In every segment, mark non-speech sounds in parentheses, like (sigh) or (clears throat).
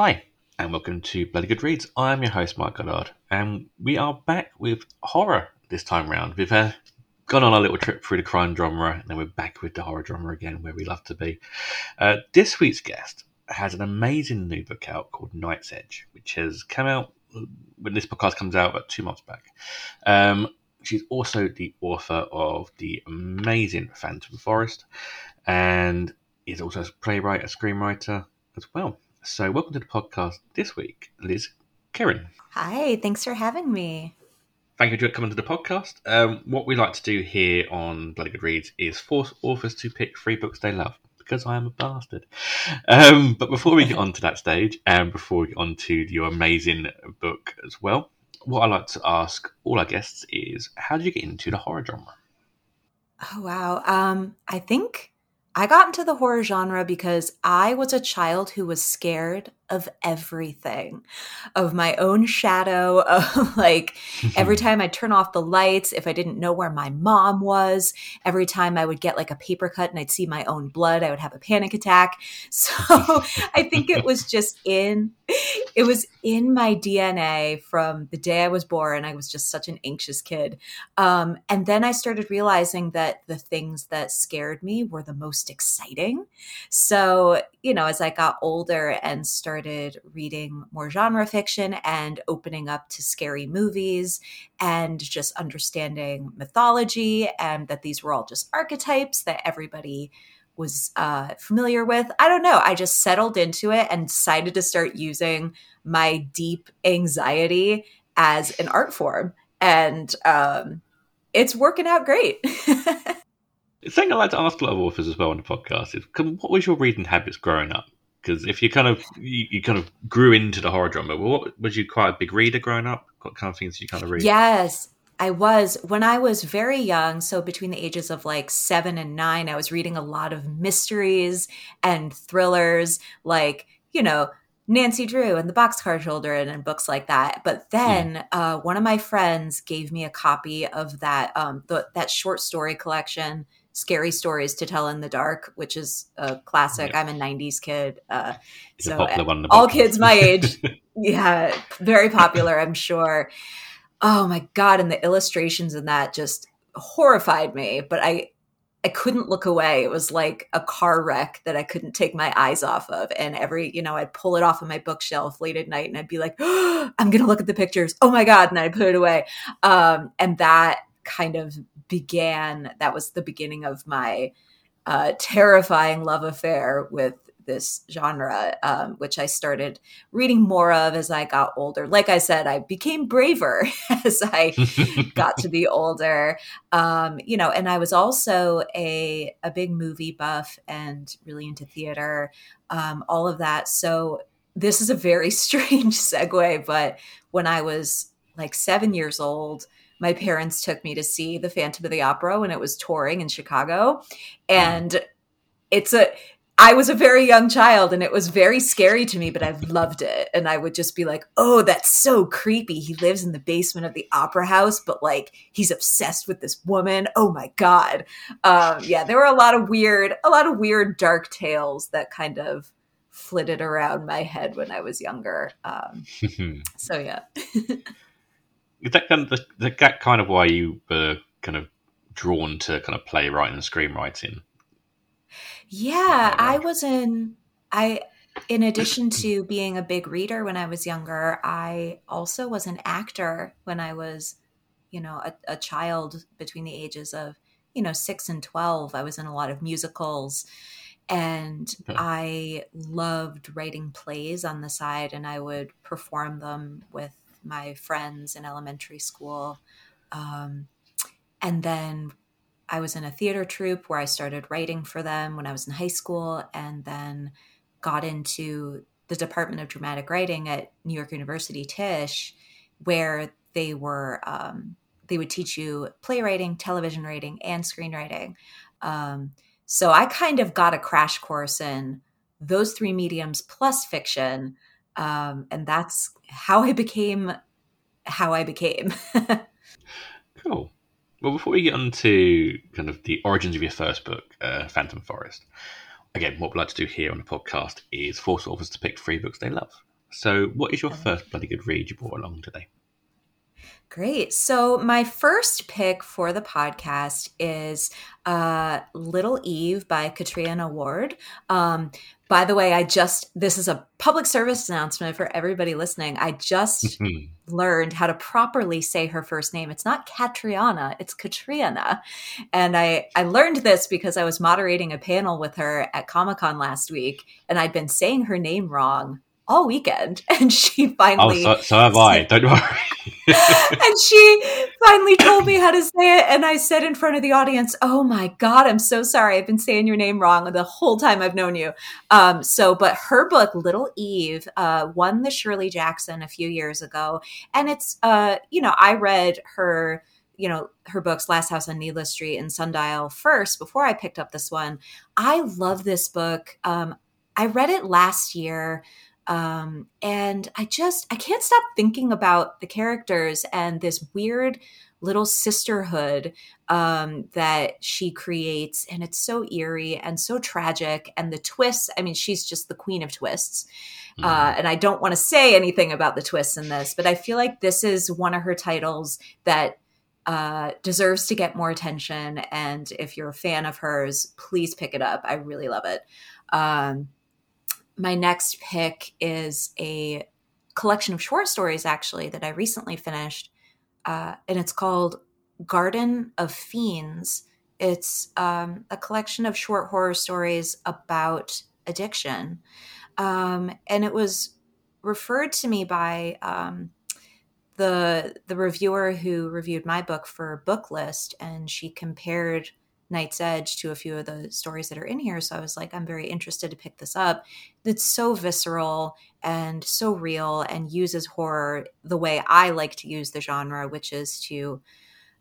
Hi, and welcome to Bloody Good Reads. I am your host, Mark Goddard, and we are back with horror this time round. We've uh, gone on a little trip through the crime drama, and then we're back with the horror drama again, where we love to be. Uh, this week's guest has an amazing new book out called Night's Edge, which has come out when this podcast comes out about two months back. Um, she's also the author of the amazing Phantom Forest, and is also a playwright, a screenwriter as well. So, welcome to the podcast this week, Liz Kerin. Hi, thanks for having me. Thank you for coming to the podcast. Um, what we like to do here on Bloody Good Reads is force authors to pick three books they love because I am a bastard. Um, but before we get (laughs) on to that stage, and before we get on to your amazing book as well, what I like to ask all our guests is, how did you get into the horror genre? Oh wow, um, I think I got into the horror genre because I was a child who was scared of everything, of my own shadow, (laughs) of like every (laughs) time I turn off the lights, if I didn't know where my mom was, every time I would get like a paper cut and I'd see my own blood, I would have a panic attack. (laughs) So I think it was just in it was in my DNA from the day I was born. I was just such an anxious kid. Um, and then I started realizing that the things that scared me were the most exciting. So, you know, as I got older and started started reading more genre fiction and opening up to scary movies and just understanding mythology and that these were all just archetypes that everybody was uh, familiar with. I don't know. I just settled into it and decided to start using my deep anxiety as an art form. And um, it's working out great. It's (laughs) something I like to ask a lot of authors as well on the podcast is what was your reading habits growing up? Because if you kind of you, you, kind of grew into the horror drama, what was you quite a big reader growing up? What kind of things you kind of read? Yes, I was when I was very young. So between the ages of like seven and nine, I was reading a lot of mysteries and thrillers, like you know Nancy Drew and the Boxcar Children and books like that. But then yeah. uh, one of my friends gave me a copy of that um, the, that short story collection scary stories to tell in the dark, which is a classic. Yeah. I'm a '90s kid, uh, so all kids my age, (laughs) yeah, very popular, I'm sure. Oh my god! And the illustrations in that just horrified me, but I I couldn't look away. It was like a car wreck that I couldn't take my eyes off of. And every, you know, I'd pull it off of my bookshelf late at night and I'd be like, oh, (gasps) I'm going to look at the pictures. Oh my God. And then I put it away. Um, and that kind of began that was the beginning of my uh, terrifying love affair with this genre, um, which I started reading more of as I got older. Like I said, I became braver (laughs) as I (laughs) got to be older. Um, you know, and I was also a a big movie buff and really into theater, um, all of that. So this is a very (laughs) strange segue, but when I was like seven years old, my parents took me to see the Phantom of the Opera when it was touring in Chicago. And it's a I was a very young child and it was very scary to me, but I loved it. And I would just be like, oh, that's so creepy. He lives in the basement of the opera house, but like he's obsessed with this woman. Oh my God. Um, yeah, there were a lot of weird, a lot of weird dark tales that kind of flitted around my head when I was younger. Um, (laughs) so yeah. (laughs) is that kind of the, that kind of why you were kind of drawn to kind of playwriting and screenwriting? Yeah, I was in I in addition to being a big reader when I was younger, I also was an actor when I was, you know, a, a child between the ages of, you know, six and 12. I was in a lot of musicals and okay. I loved writing plays on the side and I would perform them with my friends in elementary school. Um, and then I was in a theater troupe where I started writing for them when I was in high school, and then got into the Department of Dramatic Writing at New York University Tisch, where they were um, they would teach you playwriting, television writing, and screenwriting. Um, so I kind of got a crash course in those three mediums plus fiction um, and that's how I became how I became. (laughs) cool. Well, before we get on to kind of the origins of your first book, uh, Phantom Forest, again, what we'd like to do here on the podcast is force authors to pick three books they love. So, what is your first bloody good read you brought along today? Great. So, my first pick for the podcast is uh, Little Eve by Catriona Ward. Um, by the way, I just, this is a public service announcement for everybody listening. I just learned how to properly say her first name. It's not Catriona, it's Catriona. And I, I learned this because I was moderating a panel with her at Comic Con last week, and I'd been saying her name wrong all weekend (laughs) and she finally oh so, so have i don't worry (laughs) and she finally told me how to say it and i said in front of the audience oh my god i'm so sorry. I've been saying your name wrong the whole time i've known you. Um, so but her book little eve uh, won the shirley jackson a few years ago. And it's uh, you know i read her you know her books last house on needless street and sundial first before i picked up this one. I love this book. Um, i read it last year um, and I just I can't stop thinking about the characters and this weird little sisterhood um, that she creates, and it's so eerie and so tragic. And the twists, I mean, she's just the queen of twists. Mm. Uh, and I don't want to say anything about the twists in this, but I feel like this is one of her titles that uh, deserves to get more attention. And if you're a fan of hers, please pick it up. I really love it. Um, my next pick is a collection of short stories, actually, that I recently finished. Uh, and it's called Garden of Fiends. It's um, a collection of short horror stories about addiction. Um, and it was referred to me by um, the the reviewer who reviewed my book for Booklist, and she compared Night's Edge to a few of the stories that are in here. So I was like, I'm very interested to pick this up. It's so visceral and so real and uses horror the way I like to use the genre, which is to,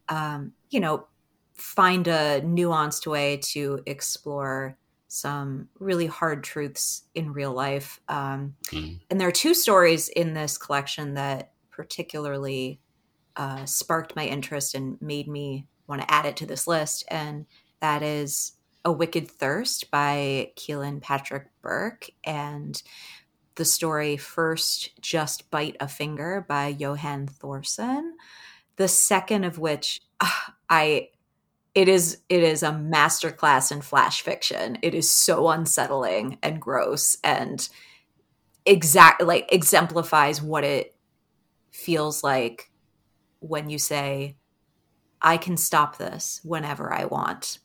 um, you know, find a nuanced way to explore some really hard truths in real life. Um, mm. And there are two stories in this collection that particularly uh, sparked my interest and made me want to add it to this list. And that is A Wicked Thirst by Kealan Patrick Burke and the story First Just Bite a Finger by Johan Thorsson. The second of which uh, I it is it is a masterclass in flash fiction. It is so unsettling and gross and exact like exemplifies what it feels like when you say I can stop this whenever I want.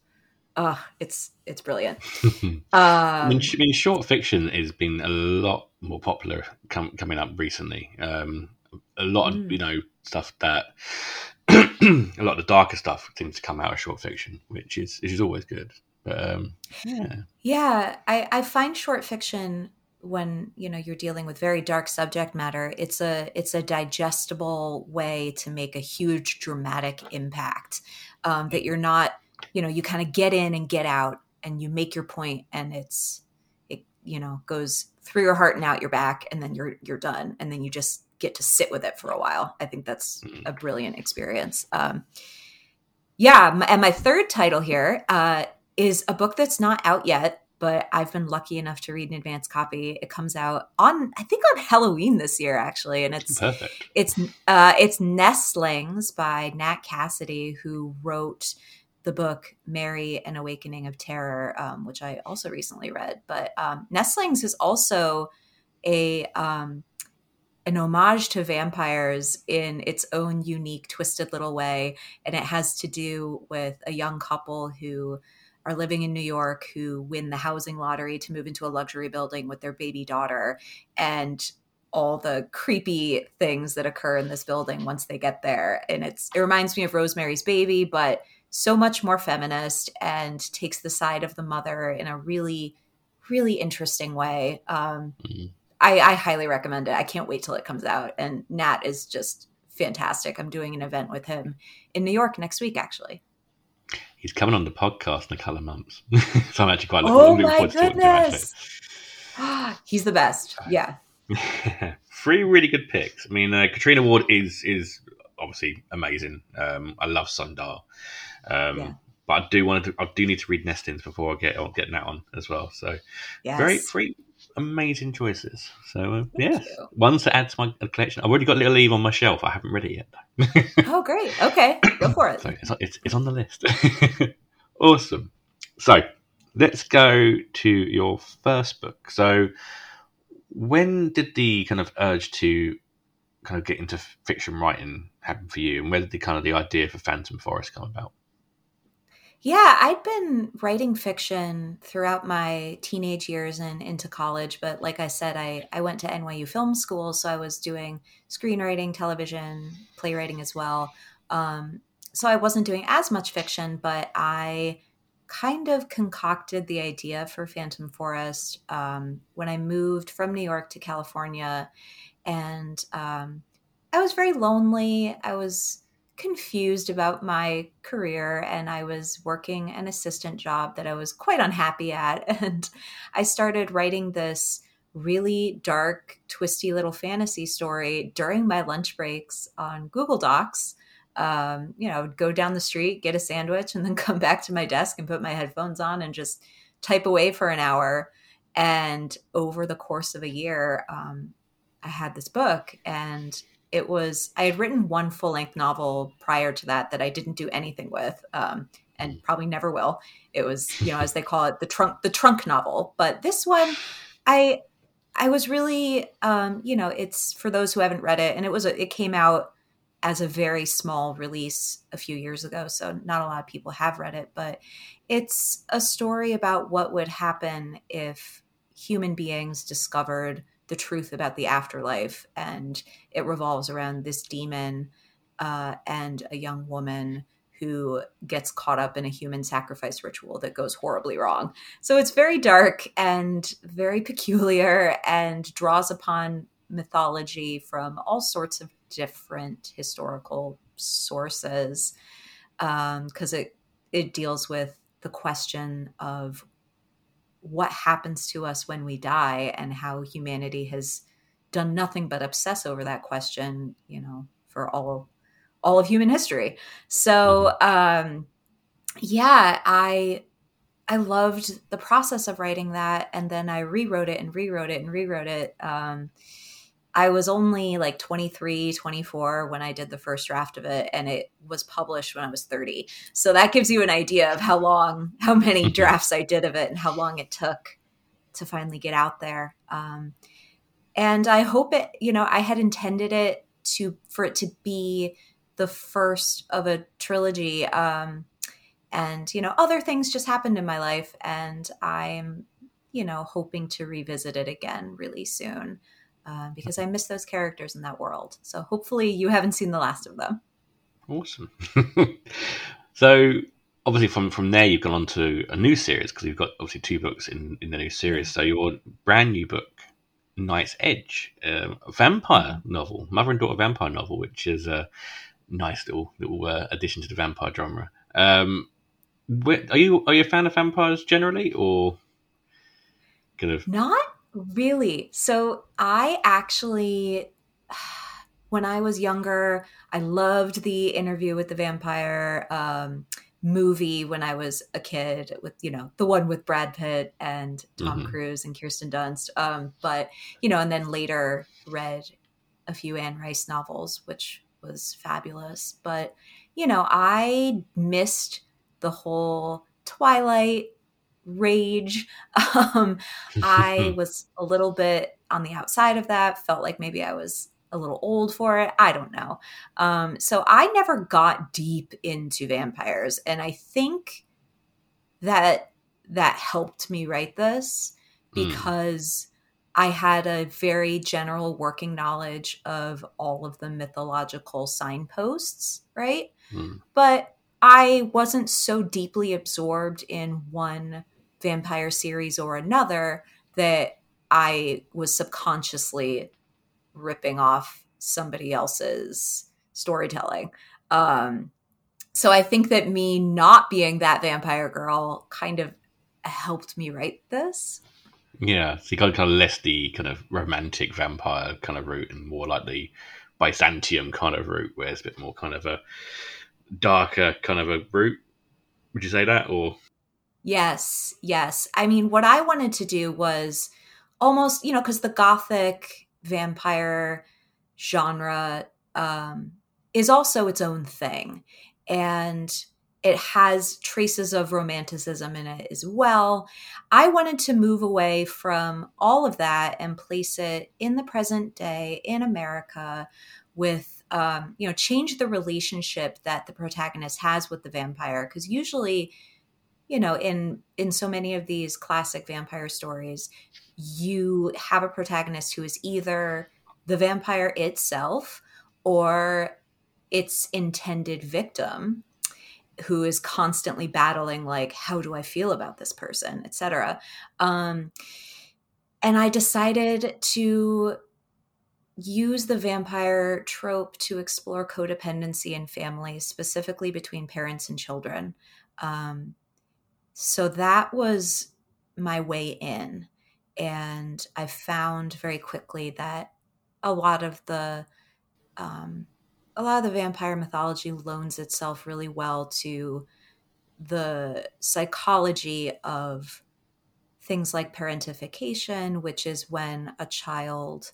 Oh, it's it's brilliant. (laughs) um, I, mean, I mean, short fiction has been a lot more popular com- coming up recently. Um, a lot mm. of you know stuff that (clears throat) a lot of the darker stuff seems to come out of short fiction, which is which is always good. But um, (laughs) yeah, yeah, I, I find short fiction when you know you're dealing with very dark subject matter it's a it's a digestible way to make a huge dramatic impact um, that you're not you know you kind of get in and get out and you make your point and it's it you know goes through your heart and out your back and then you're you're done and then you just get to sit with it for a while i think that's mm-hmm. a brilliant experience um, yeah and my third title here uh, is a book that's not out yet but I've been lucky enough to read an advance copy. It comes out on I think on Halloween this year actually, and it's perfect. It's uh, it's Nestlings by Nat Cassidy, who wrote the book Mary An Awakening of Terror, um, which I also recently read. But um, Nestlings is also a um, an homage to vampires in its own unique, twisted little way, and it has to do with a young couple who are living in New York who win the housing lottery to move into a luxury building with their baby daughter, and all the creepy things that occur in this building once they get there. And it's it reminds me of Rosemary's Baby, but so much more feminist and takes the side of the mother in a really, really interesting way. Um, mm-hmm. I, I highly recommend it. I can't wait till it comes out. And Nat is just fantastic. I'm doing an event with him in New York next week, actually. He's coming on the podcast in a couple of months. (laughs) so I'm actually quite looking, oh my goodness. (gasps) He's the best. Yeah. (laughs) Three really good picks. I mean, uh, Catriona Ward is is obviously amazing. Um, I love Sundial. Um, yeah. But I do want to. I do need to read Nestlings before I get on get that on as well. So, yeah, very free, amazing choices. So uh, yes, you. ones to add to my collection. I've already got a Little Eve on my shelf. I haven't read it yet. (laughs) oh, great! Okay, go for it. so it's, it's, it's on the list. (laughs) awesome. So let's go to your first book. So when did the kind of urge to kind of get into fiction writing happen for you, and where did the kind of the idea for Phantom Forest come about? Yeah, I'd been writing fiction throughout my teenage years and into college, but like I said, I, I went to NYU Film School, so I was doing screenwriting, television, playwriting as well. Um, so I wasn't doing as much fiction, but I kind of concocted the idea for Phantom Forest um, when I moved from New York to California. And um, I was very lonely. I was confused about my career and I was working an assistant job that I was quite unhappy at. (laughs) And I started writing this really dark, twisty little fantasy story during my lunch breaks on Google Docs. Um, you know, go down the street, get a sandwich, and then (laughs) come back to my desk and put my headphones on and just type away for an hour. And over the course of a year, um, I had this book and it was I had written one full length novel prior to that that I didn't do anything with, um, and mm. probably never will. It was you know (laughs) as they call it the trunk the trunk novel. But this one, I I was really um, you know it's for those who haven't read it, and it was a, it came out as a very small release a few years ago, so not a lot of people have read it. But it's a story about what would happen if human beings discovered the truth about the afterlife, and it revolves around this demon uh, and a young woman who gets caught up in a human sacrifice ritual that goes horribly wrong. So it's very dark and very peculiar and draws upon mythology from all sorts of different historical sources because um, it it deals with the question of what happens to us when we die and how humanity has done nothing but obsess over that question you know for all all of human history so mm-hmm. um yeah i i loved the process of writing that and then i rewrote it and rewrote it and rewrote it um I was only like 23, 24 when I did the first draft of it, and it was published when I was 30. So that gives you an idea of how long, how many mm-hmm. drafts I did of it, and how long it took to finally get out there. Um, and I hope it, you know, I had intended it to for it to be the first of a trilogy. Um, and you know, other things just happened in my life, and I'm, you know, hoping to revisit it again really soon uh, because I miss those characters in that world. So hopefully you haven't seen the last of them. Awesome. (laughs) so obviously from from there you've gone on to a new series because you've got obviously two books in in the new series. So your brand new book, Night's Edge, a vampire novel, mother and daughter vampire novel, which is a nice little little uh, addition to the vampire genre. Um, where, are you are you a fan of vampires generally, or kind of not Really? So I actually, (sighs) when I was younger, I loved the interview with the vampire um, movie when I was a kid with, you know, the one with Brad Pitt and Tom mm-hmm. Cruise and Kirsten Dunst. Um, but, you know, and then later read a few Anne Rice novels, which was fabulous. But, you know, I missed the whole Twilight rage. (laughs) Um, I (laughs) was a little bit on the outside of that, felt like maybe I was a little old for it. I don't know. Um, so I never got deep into vampires. And I think that that helped me write this hmm. because mm. I had a very general working knowledge of all of the mythological signposts, right? Mm. But I wasn't so deeply absorbed in one vampire series or another that I was subconsciously ripping off somebody else's storytelling. Um, so I think that me not being that vampire girl kind of helped me write this. Yeah, so you got kind of less the kind of romantic vampire kind of route and more like the Byzantium kind of route, where it's a bit more kind of a darker kind of a route. Would you say that, or Yes, yes. I mean, what I wanted to do was almost you know because the gothic vampire genre um, is also its own thing and it has traces of romanticism in it as well. I wanted to move away from all of that and place it in the present day in America with um, you know change the relationship that the protagonist has with the vampire because usually you know in in so many of these classic vampire stories you have a protagonist who is either the vampire itself or its intended victim who is constantly battling like how do i feel about this person etc um, and i decided to use the vampire trope to explore codependency in families specifically between parents and children. Um, so that was my way in and i found very quickly that a lot of the um, a lot of the vampire mythology loans itself really well to the psychology of things like parentification, which is when a child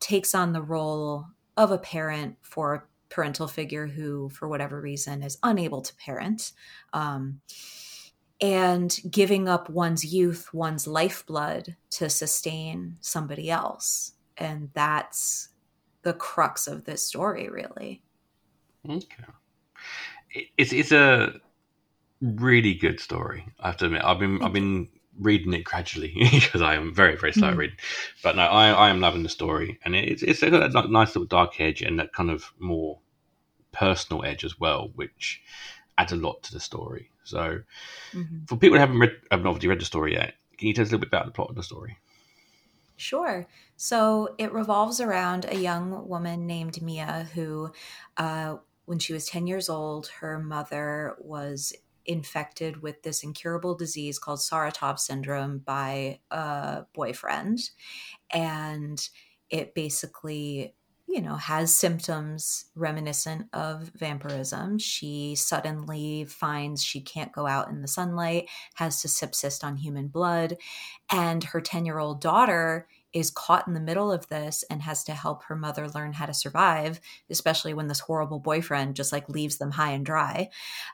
takes on the role of a parent for a parental figure who, for whatever reason, is unable to parent. Um, and giving up one's youth, one's lifeblood to sustain somebody else. And that's the crux of this story, really. Okay. It's it's a really good story. I have to admit, I've been I've been reading it gradually (laughs) because I am very very slow mm. reading. But no, I I am loving the story, and it's it's got a nice little dark edge and that kind of more personal edge as well, which adds a lot to the story. So, mm-hmm. for people who haven't read, haven't obviously read the story yet, can you tell us a little bit about the plot of the story? Sure. So it revolves around a young woman named Mia who, uh, when she was 10 years old, her mother was infected with this incurable disease called Saratov syndrome by a boyfriend. And it basically you know, has symptoms reminiscent of vampirism. She suddenly finds she can't go out in the sunlight, has to subsist on human blood, and her 10 year old daughter is caught in the middle of this and has to help her mother learn how to survive, especially when this horrible boyfriend just like leaves them high and dry.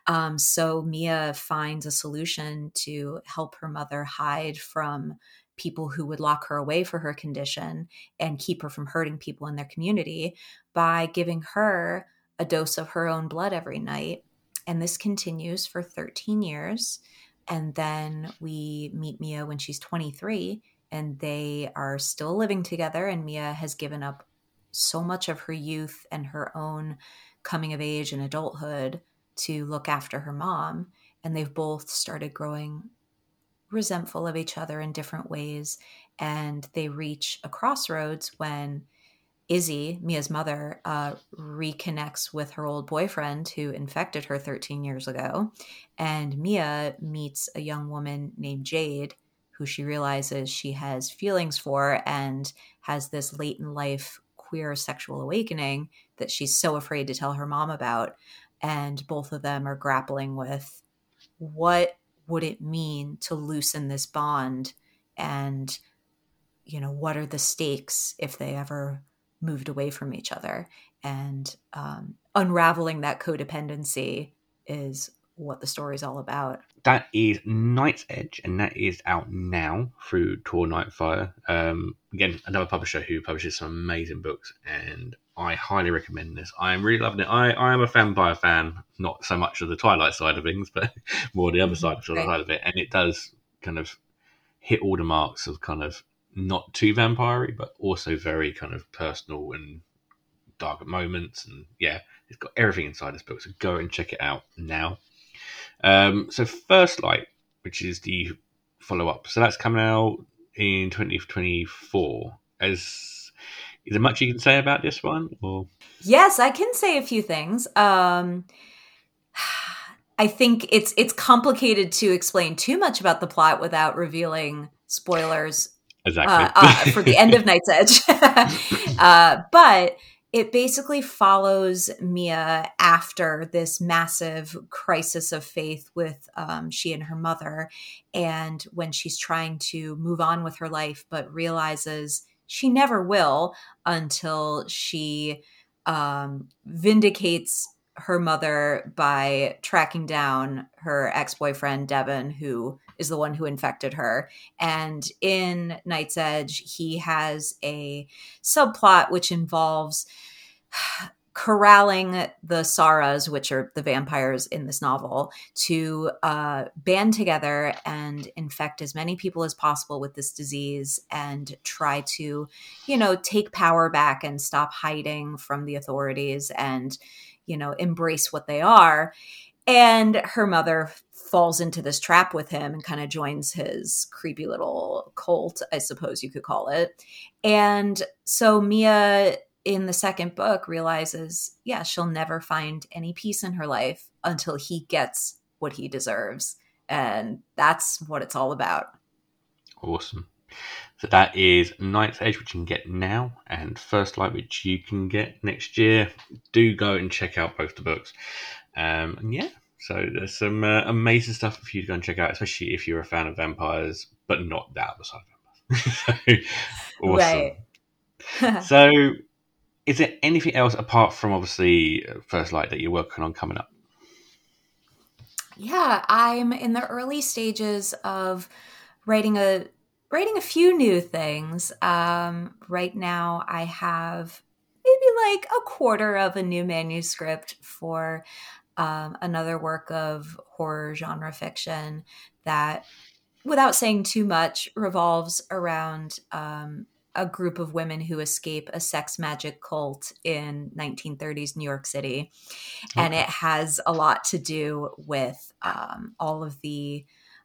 Um, so Mia finds a solution to help her mother hide from people who would lock her away for her condition and keep her from hurting people in their community by giving her a dose of her own blood every night. And this continues for 13 years. And then we meet Mia when she's 23, and they are still living together. And Mia has given up so much of her youth and her own coming of age and adulthood to look after her mom. And they've both started growing resentful of each other in different ways. And they reach a crossroads when Izzy, Mia's mother, uh, reconnects with her old boyfriend who infected her 13 years ago. And Mia meets a young woman named Jade, who she realizes she has feelings for and has this late in life queer sexual awakening that she's so afraid to tell her mom about. And both of them are grappling with what would it mean to loosen this bond and you know what are the stakes if they ever moved away from each other? And um, unraveling that codependency is what the story is all about. That is Night's Edge, and that is out now through Tor Nightfire. Um, again, another publisher who publishes some amazing books, and I highly recommend this. I am really loving it. I, I am a vampire fan, not so much of the Twilight side of things, (laughs) but more the other mm-hmm. side, right. side of it. And it does kind of hit all the marks of kind of not too vampire but also very kind of personal and dark moments. And yeah, it's got everything inside this book. So go and check it out now. Um, so First Light, which is the follow up, so that's coming out in 2024. As is there much you can say about this one? Or yes, I can say a few things. Um, I think it's it's complicated to explain too much about the plot without revealing spoilers exactly uh, uh, for the end of Night's Edge. (laughs) uh, but it basically follows Mia after this massive crisis of faith with um, she and her mother, and when she's trying to move on with her life, but realizes she never will until she um, vindicates her mother by tracking down her ex boyfriend, Devin, who is the one who infected her. And in Night's Edge, he has a subplot which involves (sighs) corralling the Saras, which are the vampires in this novel, to uh, band together and infect as many people as possible with this disease and try to, you know, take power back and stop hiding from the authorities and, you know, embrace what they are. And her mother falls into this trap with him and kind of joins his creepy little cult, I suppose you could call it. And so Mia in the second book realizes, yeah, she'll never find any peace in her life until he gets what he deserves. And that's what it's all about. Awesome. So that is Night's Edge, which you can get now, and First Light, which you can get next year. Do go and check out both the books. Um, and yeah, so there's some uh, amazing stuff for you to go and check out, especially if you're a fan of vampires, but not that other side of vampires. (laughs) so, awesome. Right. (laughs) so is there anything else apart from obviously uh, First Light that you're working on coming up? Yeah, I'm in the early stages of writing a writing a few new things. Um, right now, I have maybe like a quarter of a new manuscript for um, another work of horror genre fiction that, without saying too much, revolves around um, a group of women who escape a sex magic cult in 1930s New York City. Okay. And it has a lot to do with um, all of the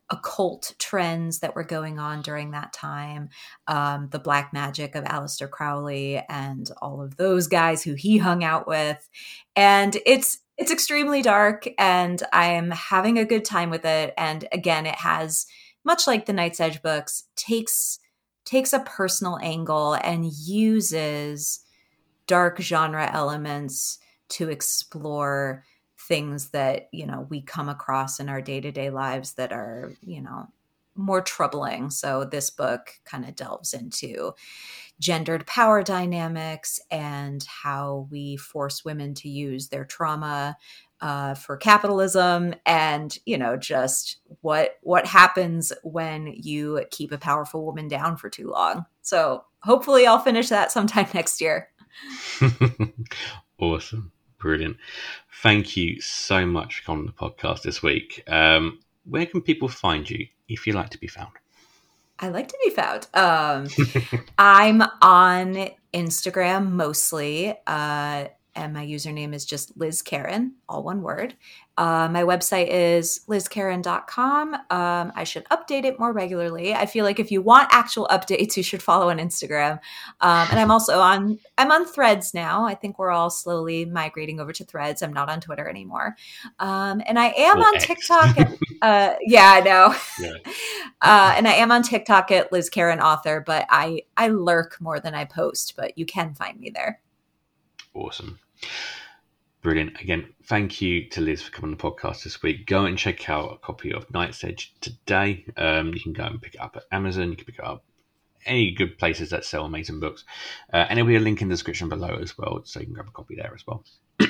occult trends that were going on during that time, um, the black magic of Aleister Crowley and all of those guys who he hung out with. And it's it's extremely dark and I'm having a good time with it. And again, it has much like the Night's Edge books, takes takes a personal angle and uses dark genre elements to explore things that you know we come across in our day-to-day lives that are you know more troubling so this book kind of delves into gendered power dynamics and how we force women to use their trauma uh, for capitalism and you know just what what happens when you keep a powerful woman down for too long. So hopefully i'll finish that sometime (laughs) next year. (laughs) Awesome. Brilliant. Thank you so much for coming on the podcast this week. Um, where can people find you if you like to be found I like to be found. Um, I'm on Instagram mostly. Uh, and my username is just Liz Kerin, all one word. Uh, my website is lizkerin.com. Um, I should update it more regularly. I feel like if you want actual updates, (laughs) you should follow on Instagram. Um, and I'm (laughs) also on I'm on Threads now. I think we're all slowly migrating over to Threads. I'm not on Twitter anymore, um, and I am well, on X. TikTok. At, (laughs) uh, yeah, I know. Yeah. Uh, and I am on TikTok at Liz Kerin Author, but I I lurk more than I post. But you can find me there. Awesome. Brilliant. Again, thank you to Liz for coming on the podcast this week. Go and check out a copy of Night's Edge today. Um, you can go and pick it up at Amazon. You can pick it up any good places that sell amazing books. Uh, and there'll be a link in the description below as well, so you can grab a copy there as well. (clears throat) uh,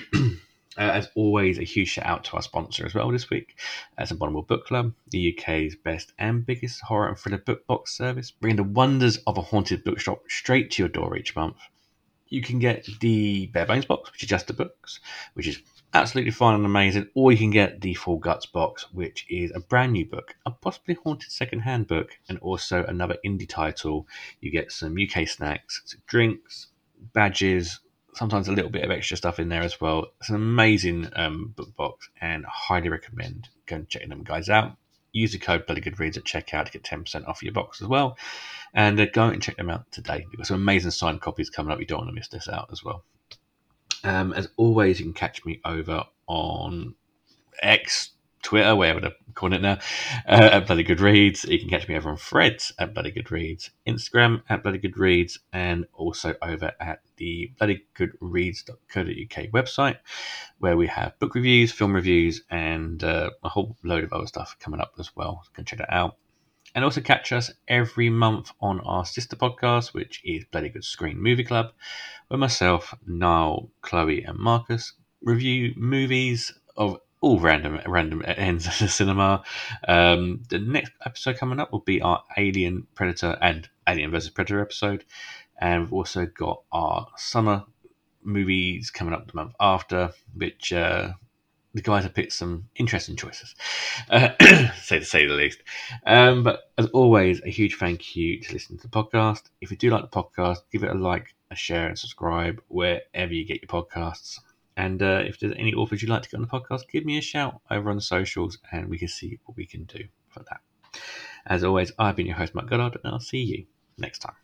as always, a huge shout out to our sponsor as well this week. That's Abominable Book Club, the UK's best and biggest horror and thriller book box service, bringing the wonders of a haunted bookshop straight to your door each month you can get the bare bones box, which is just the books, which is absolutely fine and amazing, or you can get the full guts box, which is a brand new book, a possibly haunted second-hand book, and also another indie title. You get some UK snacks, some drinks, badges, sometimes a little bit of extra stuff in there as well. It's an amazing um, book box, and highly recommend going checking them guys out. Use the code BloodyGoodReads at checkout to get 10% off your box as well. And uh, go and check them out today. We've got some amazing signed copies coming up. You don't want to miss this out as well. Um, as always, you can catch me over on X, Twitter, whatever they're calling it now, uh, at Bloody Good Reads. You can catch me over on Threads at Bloody Good Reads, Instagram at Bloody Good Reads, and also over at the bloodygoodreads.co.uk website, where we have book reviews, film reviews, and uh, a whole load of other stuff coming up as well. You can check that out. And also catch us every month on our sister podcast, which is Bloody Good Screen Movie Club, where myself, Niall, Chloe, and Marcus review movies of all random random ends of the cinema. Um, the next episode coming up will be our Alien Predator and Alien versus Predator episode, and we've also got our summer movies coming up the month after, which uh, the guys have picked some interesting choices, uh, (clears throat) say to say the least. Um, but as always, a huge thank you to listen to the podcast. If you do like the podcast, give it a like, a share, and subscribe wherever you get your podcasts. And uh, if there's any authors you'd like to get on the podcast, give me a shout over on the socials, and we can see what we can do for that. As always, I've been your host, Mark Goddard, and I'll see you next time.